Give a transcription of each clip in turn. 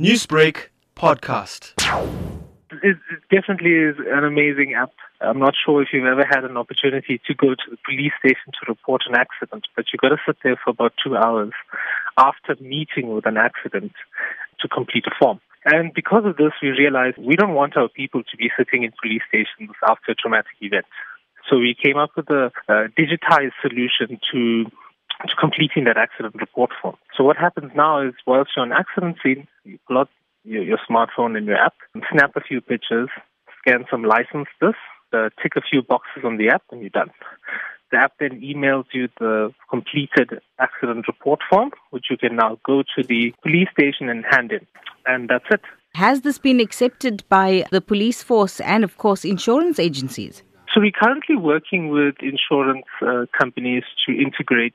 Newsbreak podcast. It, it definitely is an amazing app. I'm not sure if you've ever had an opportunity to go to the police station to report an accident, but you've got to sit there for about two hours after meeting with an accident to complete a form. And because of this, we realized we don't want our people to be sitting in police stations after a traumatic event. So we came up with a, a digitized solution to to completing that accident report form. So what happens now is whilst you're on accident scene, you out your, your smartphone and your app, and snap a few pictures, scan some license this, uh, tick a few boxes on the app, and you're done. The app then emails you the completed accident report form, which you can now go to the police station and hand in. And that's it. Has this been accepted by the police force and, of course, insurance agencies? So we're currently working with insurance uh, companies to integrate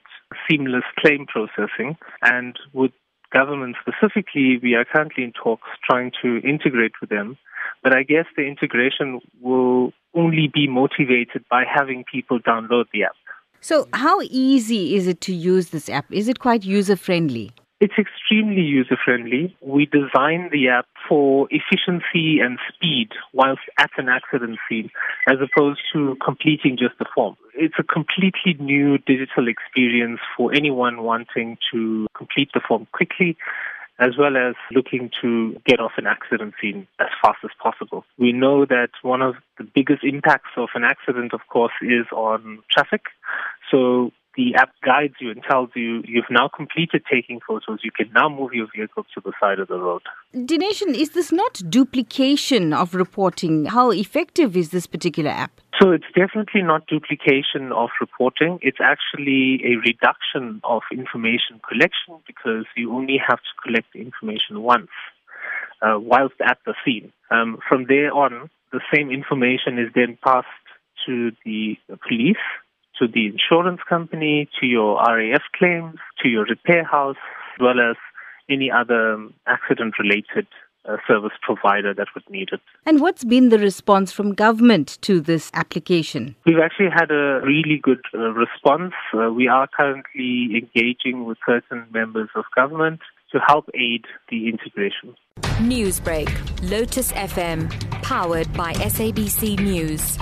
seamless claim processing, and with government specifically, we are currently in talks trying to integrate with them. But I guess the integration will only be motivated by having people download the app. So, how easy is it to use this app? Is it quite user friendly? It's extremely user friendly. We designed the app for efficiency and speed whilst at an accident scene, as opposed to completing just the form. It's a completely new digital experience for anyone wanting to complete the form quickly as well as looking to get off an accident scene as fast as possible. We know that one of the biggest impacts of an accident, of course, is on traffic. So the app guides you and tells you you've now completed taking photos. You can now move your vehicle to the side of the road. Dineshan, is this not duplication of reporting? How effective is this particular app? So it's definitely not duplication of reporting. It's actually a reduction of information collection because you only have to collect the information once uh, whilst at the scene. Um, from there on, the same information is then passed to the police to the insurance company, to your RAF claims, to your repair house, as well as any other accident related uh, service provider that would need it. And what's been the response from government to this application? We've actually had a really good uh, response. Uh, we are currently engaging with certain members of government to help aid the integration. Newsbreak, Lotus FM, powered by SABC News.